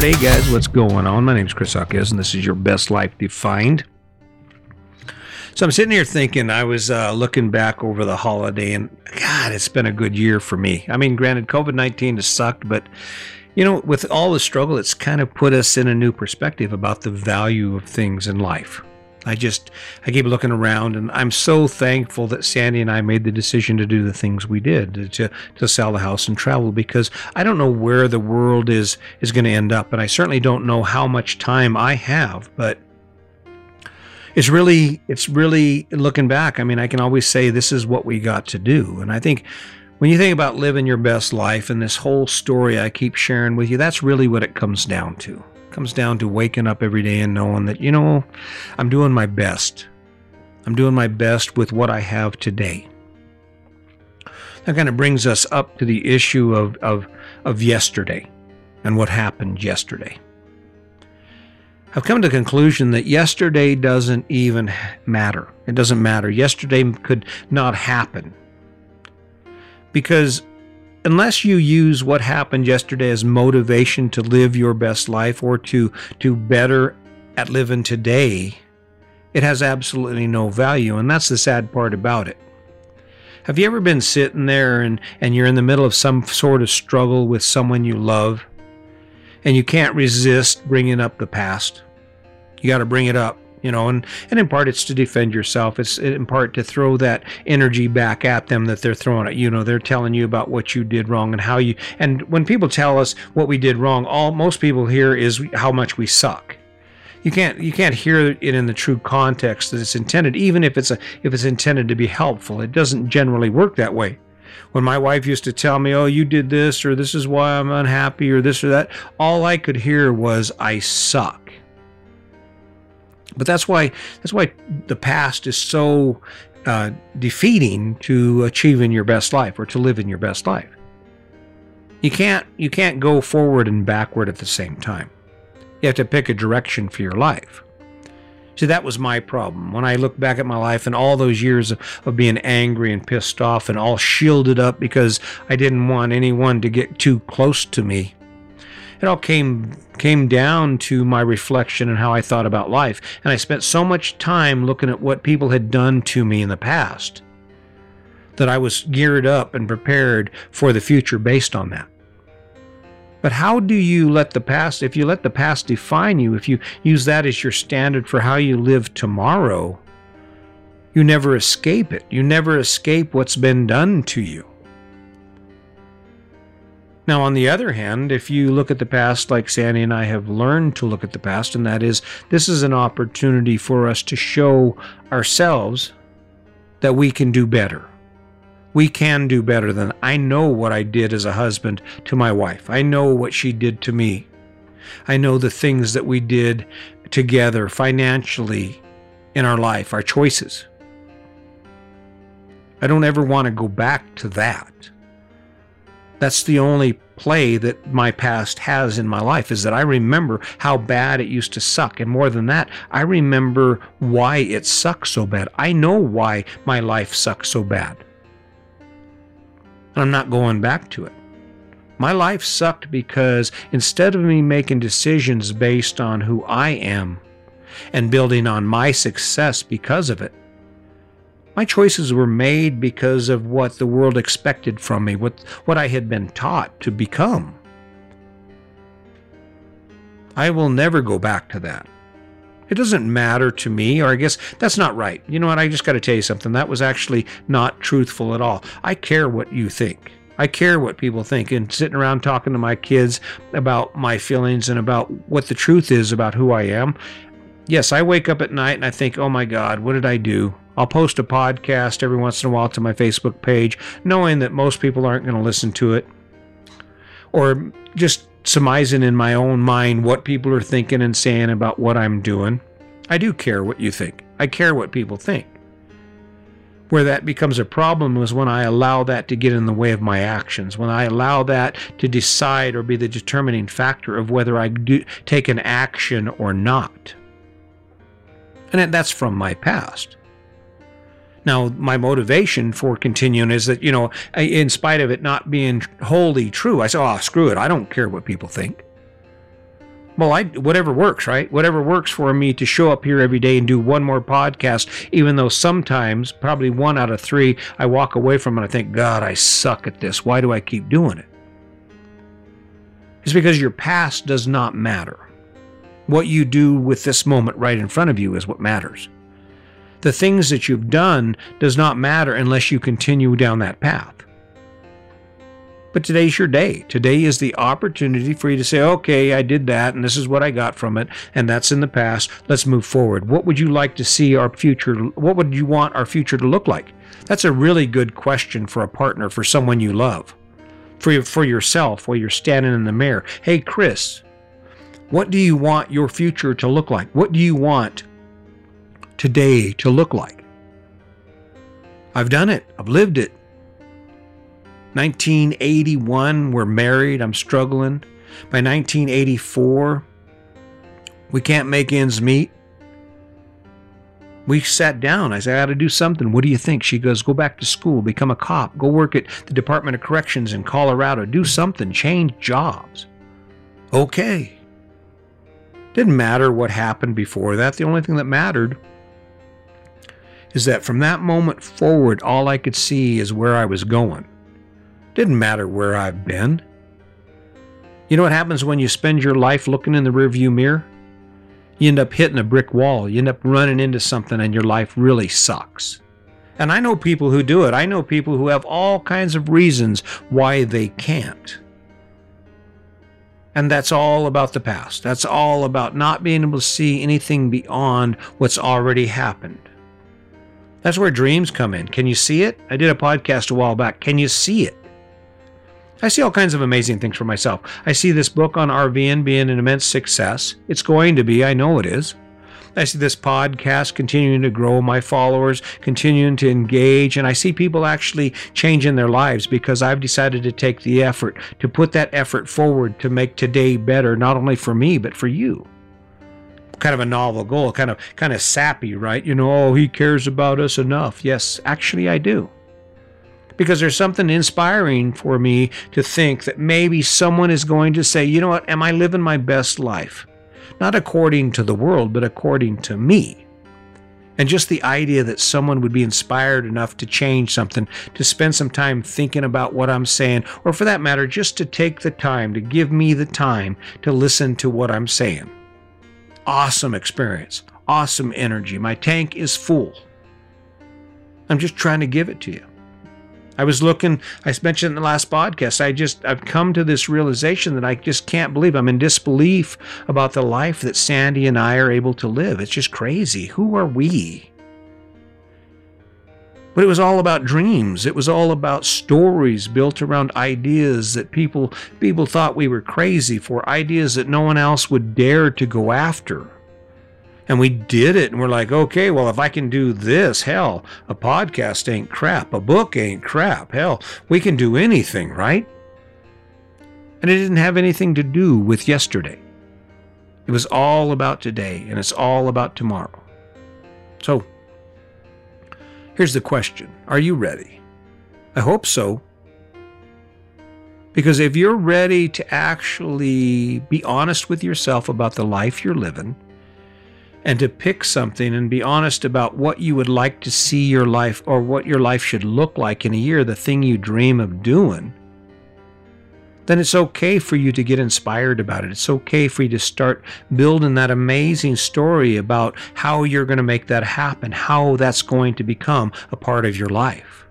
Hey guys, what's going on? My name is Chris Hawkes, and this is your best life defined. So I'm sitting here thinking, I was uh, looking back over the holiday, and God, it's been a good year for me. I mean, granted, COVID 19 has sucked, but you know, with all the struggle, it's kind of put us in a new perspective about the value of things in life. I just, I keep looking around and I'm so thankful that Sandy and I made the decision to do the things we did to, to sell the house and travel because I don't know where the world is, is going to end up. And I certainly don't know how much time I have, but it's really, it's really looking back. I mean, I can always say this is what we got to do. And I think when you think about living your best life and this whole story I keep sharing with you, that's really what it comes down to comes down to waking up every day and knowing that, you know, I'm doing my best. I'm doing my best with what I have today. That kind of brings us up to the issue of, of, of yesterday and what happened yesterday. I've come to the conclusion that yesterday doesn't even matter. It doesn't matter. Yesterday could not happen. Because unless you use what happened yesterday as motivation to live your best life or to to better at living today, it has absolutely no value. And that's the sad part about it. Have you ever been sitting there and, and you're in the middle of some sort of struggle with someone you love and you can't resist bringing up the past? You got to bring it up you know and and in part it's to defend yourself. It's in part to throw that energy back at them that they're throwing at you know they're telling you about what you did wrong and how you and when people tell us what we did wrong all most people hear is how much we suck. You can't you can't hear it in the true context that it's intended even if it's a if it's intended to be helpful. It doesn't generally work that way. When my wife used to tell me, "Oh, you did this or this is why I'm unhappy or this or that," all I could hear was I suck. But that's why that's why the past is so uh, defeating to achieving your best life or to living your best life. You can't you can't go forward and backward at the same time. You have to pick a direction for your life. See, that was my problem. When I look back at my life and all those years of, of being angry and pissed off and all shielded up because I didn't want anyone to get too close to me, it all came came down to my reflection and how I thought about life. And I spent so much time looking at what people had done to me in the past that I was geared up and prepared for the future based on that. But how do you let the past, if you let the past define you, if you use that as your standard for how you live tomorrow, you never escape it. You never escape what's been done to you. Now, on the other hand, if you look at the past like Sandy and I have learned to look at the past, and that is, this is an opportunity for us to show ourselves that we can do better. We can do better than I know what I did as a husband to my wife. I know what she did to me. I know the things that we did together financially in our life, our choices. I don't ever want to go back to that. That's the only play that my past has in my life is that I remember how bad it used to suck. And more than that, I remember why it sucked so bad. I know why my life sucked so bad. And I'm not going back to it. My life sucked because instead of me making decisions based on who I am and building on my success because of it, my choices were made because of what the world expected from me, what, what I had been taught to become. I will never go back to that. It doesn't matter to me, or I guess that's not right. You know what? I just got to tell you something. That was actually not truthful at all. I care what you think. I care what people think. And sitting around talking to my kids about my feelings and about what the truth is about who I am. Yes, I wake up at night and I think, oh my God, what did I do? I'll post a podcast every once in a while to my Facebook page, knowing that most people aren't going to listen to it. Or just surmising in my own mind what people are thinking and saying about what I'm doing. I do care what you think. I care what people think. Where that becomes a problem is when I allow that to get in the way of my actions, when I allow that to decide or be the determining factor of whether I do take an action or not. And that's from my past. Now, my motivation for continuing is that, you know, in spite of it not being wholly true, I say, oh, screw it. I don't care what people think. Well, I whatever works, right? Whatever works for me to show up here every day and do one more podcast, even though sometimes, probably one out of three, I walk away from it and I think, God, I suck at this. Why do I keep doing it? It's because your past does not matter. What you do with this moment right in front of you is what matters. The things that you've done does not matter unless you continue down that path. But today's your day. Today is the opportunity for you to say, okay, I did that, and this is what I got from it, and that's in the past. Let's move forward. What would you like to see our future? What would you want our future to look like? That's a really good question for a partner, for someone you love, for, for yourself while you're standing in the mirror. Hey, Chris, what do you want your future to look like? What do you want today to look like? I've done it, I've lived it. 1981, we're married, I'm struggling. By 1984, we can't make ends meet. We sat down. I said, I got to do something. What do you think? She goes, Go back to school, become a cop, go work at the Department of Corrections in Colorado, do something, change jobs. Okay. Didn't matter what happened before that. The only thing that mattered is that from that moment forward, all I could see is where I was going. Didn't matter where I've been. You know what happens when you spend your life looking in the rearview mirror? You end up hitting a brick wall. You end up running into something, and your life really sucks. And I know people who do it. I know people who have all kinds of reasons why they can't. And that's all about the past. That's all about not being able to see anything beyond what's already happened. That's where dreams come in. Can you see it? I did a podcast a while back. Can you see it? I see all kinds of amazing things for myself. I see this book on RVing being an immense success. It's going to be, I know it is. I see this podcast continuing to grow, my followers continuing to engage, and I see people actually changing their lives because I've decided to take the effort to put that effort forward to make today better, not only for me, but for you. Kind of a novel goal, kind of kind of sappy, right? You know, oh, he cares about us enough. Yes, actually I do because there's something inspiring for me to think that maybe someone is going to say, you know what, am I living my best life? Not according to the world, but according to me. And just the idea that someone would be inspired enough to change something, to spend some time thinking about what I'm saying, or for that matter, just to take the time to give me the time to listen to what I'm saying. Awesome experience, awesome energy. My tank is full. I'm just trying to give it to you. I was looking, I mentioned in the last podcast, I just, I've come to this realization that I just can't believe I'm in disbelief about the life that Sandy and I are able to live. It's just crazy. Who are we? But it was all about dreams. It was all about stories built around ideas that people people thought we were crazy for, ideas that no one else would dare to go after and we did it and we're like okay well if i can do this hell a podcast ain't crap a book ain't crap hell we can do anything right? And it didn't have anything to do with yesterday. It was all about today and it's all about tomorrow. So here's the question. Are you ready? I hope so. Because if you're ready to actually be honest with yourself about the life you're living and to pick something and be honest about what you would like to see your life or what your life should look like in a year, the thing you dream of doing, then it's okay for you to get inspired about it. It's okay for you to start building that amazing story about how you're going to make that happen, how that's going to become a part of your life.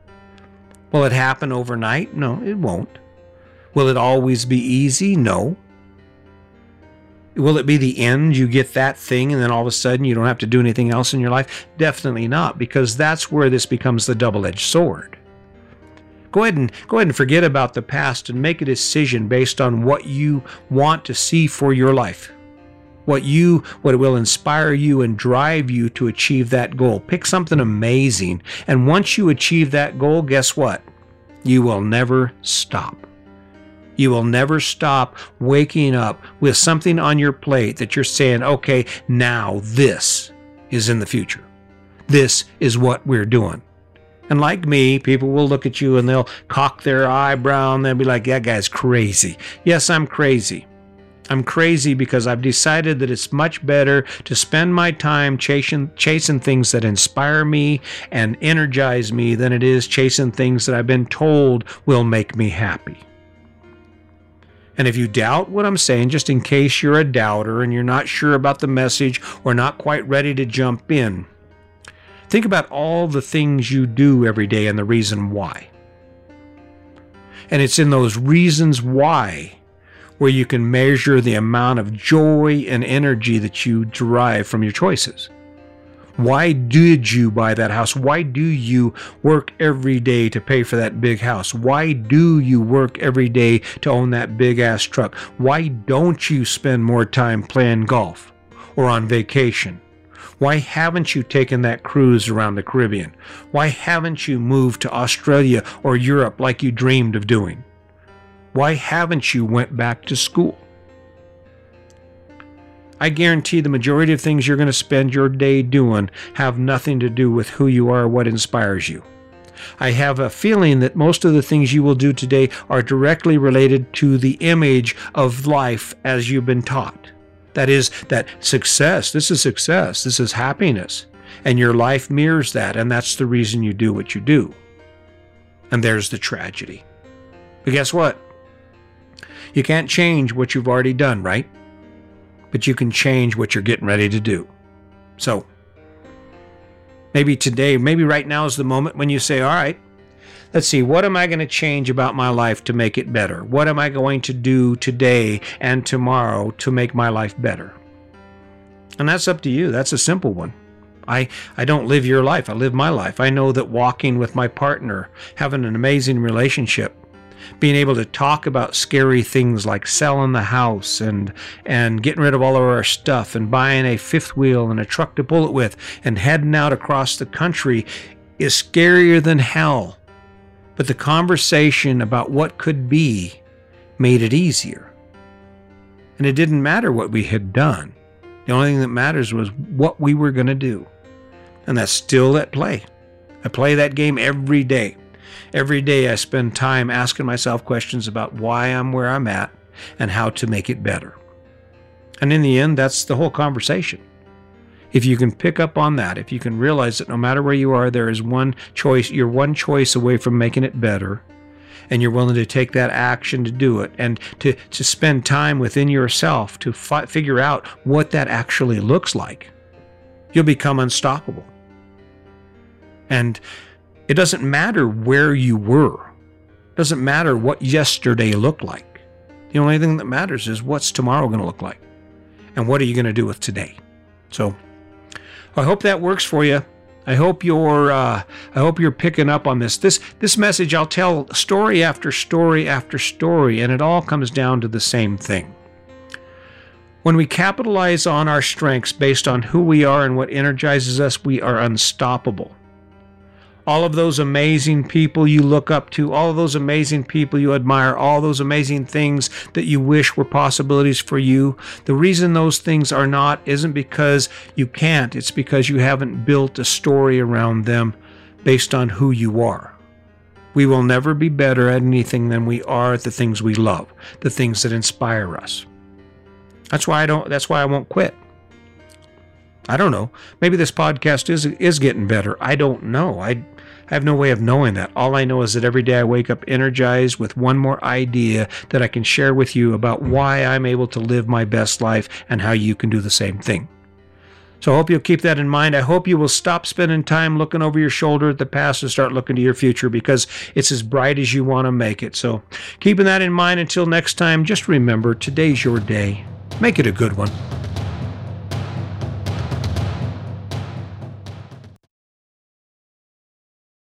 Will it happen overnight? No, it won't. Will it always be easy? No. Will it be the end? You get that thing, and then all of a sudden you don't have to do anything else in your life? Definitely not, because that's where this becomes the double edged sword. Go ahead and go ahead and forget about the past and make a decision based on what you want to see for your life. What you what will inspire you and drive you to achieve that goal. Pick something amazing. And once you achieve that goal, guess what? You will never stop. You will never stop waking up with something on your plate that you're saying, okay, now this is in the future. This is what we're doing. And like me, people will look at you and they'll cock their eyebrow and they'll be like, that guy's crazy. Yes, I'm crazy. I'm crazy because I've decided that it's much better to spend my time chasing chasing things that inspire me and energize me than it is chasing things that I've been told will make me happy. And if you doubt what I'm saying, just in case you're a doubter and you're not sure about the message or not quite ready to jump in, think about all the things you do every day and the reason why. And it's in those reasons why where you can measure the amount of joy and energy that you derive from your choices. Why did you buy that house? Why do you work every day to pay for that big house? Why do you work every day to own that big ass truck? Why don't you spend more time playing golf or on vacation? Why haven't you taken that cruise around the Caribbean? Why haven't you moved to Australia or Europe like you dreamed of doing? Why haven't you went back to school? I guarantee the majority of things you're going to spend your day doing have nothing to do with who you are or what inspires you. I have a feeling that most of the things you will do today are directly related to the image of life as you've been taught. That is, that success, this is success, this is happiness. And your life mirrors that, and that's the reason you do what you do. And there's the tragedy. But guess what? You can't change what you've already done, right? But you can change what you're getting ready to do. So, maybe today, maybe right now is the moment when you say, All right, let's see, what am I going to change about my life to make it better? What am I going to do today and tomorrow to make my life better? And that's up to you. That's a simple one. I, I don't live your life, I live my life. I know that walking with my partner, having an amazing relationship, being able to talk about scary things like selling the house and and getting rid of all of our stuff and buying a fifth wheel and a truck to pull it with and heading out across the country is scarier than hell. But the conversation about what could be made it easier. And it didn't matter what we had done. The only thing that matters was what we were going to do. And that's still at play. I play that game every day. Every day I spend time asking myself questions about why I'm where I'm at and how to make it better. And in the end, that's the whole conversation. If you can pick up on that, if you can realize that no matter where you are, there is one choice, you're one choice away from making it better, and you're willing to take that action to do it and to, to spend time within yourself to fi- figure out what that actually looks like, you'll become unstoppable. And it doesn't matter where you were. It doesn't matter what yesterday looked like. The only thing that matters is what's tomorrow going to look like. And what are you going to do with today? So I hope that works for you. I hope you're uh, I hope you're picking up on this. This this message I'll tell story after story after story, and it all comes down to the same thing. When we capitalize on our strengths based on who we are and what energizes us, we are unstoppable all of those amazing people you look up to, all of those amazing people you admire, all those amazing things that you wish were possibilities for you. The reason those things are not isn't because you can't, it's because you haven't built a story around them based on who you are. We will never be better at anything than we are at the things we love, the things that inspire us. That's why I don't that's why I won't quit. I don't know. Maybe this podcast is is getting better. I don't know. I I have no way of knowing that. All I know is that every day I wake up energized with one more idea that I can share with you about why I'm able to live my best life and how you can do the same thing. So I hope you'll keep that in mind. I hope you will stop spending time looking over your shoulder at the past and start looking to your future because it's as bright as you want to make it. So keeping that in mind until next time, just remember today's your day. Make it a good one.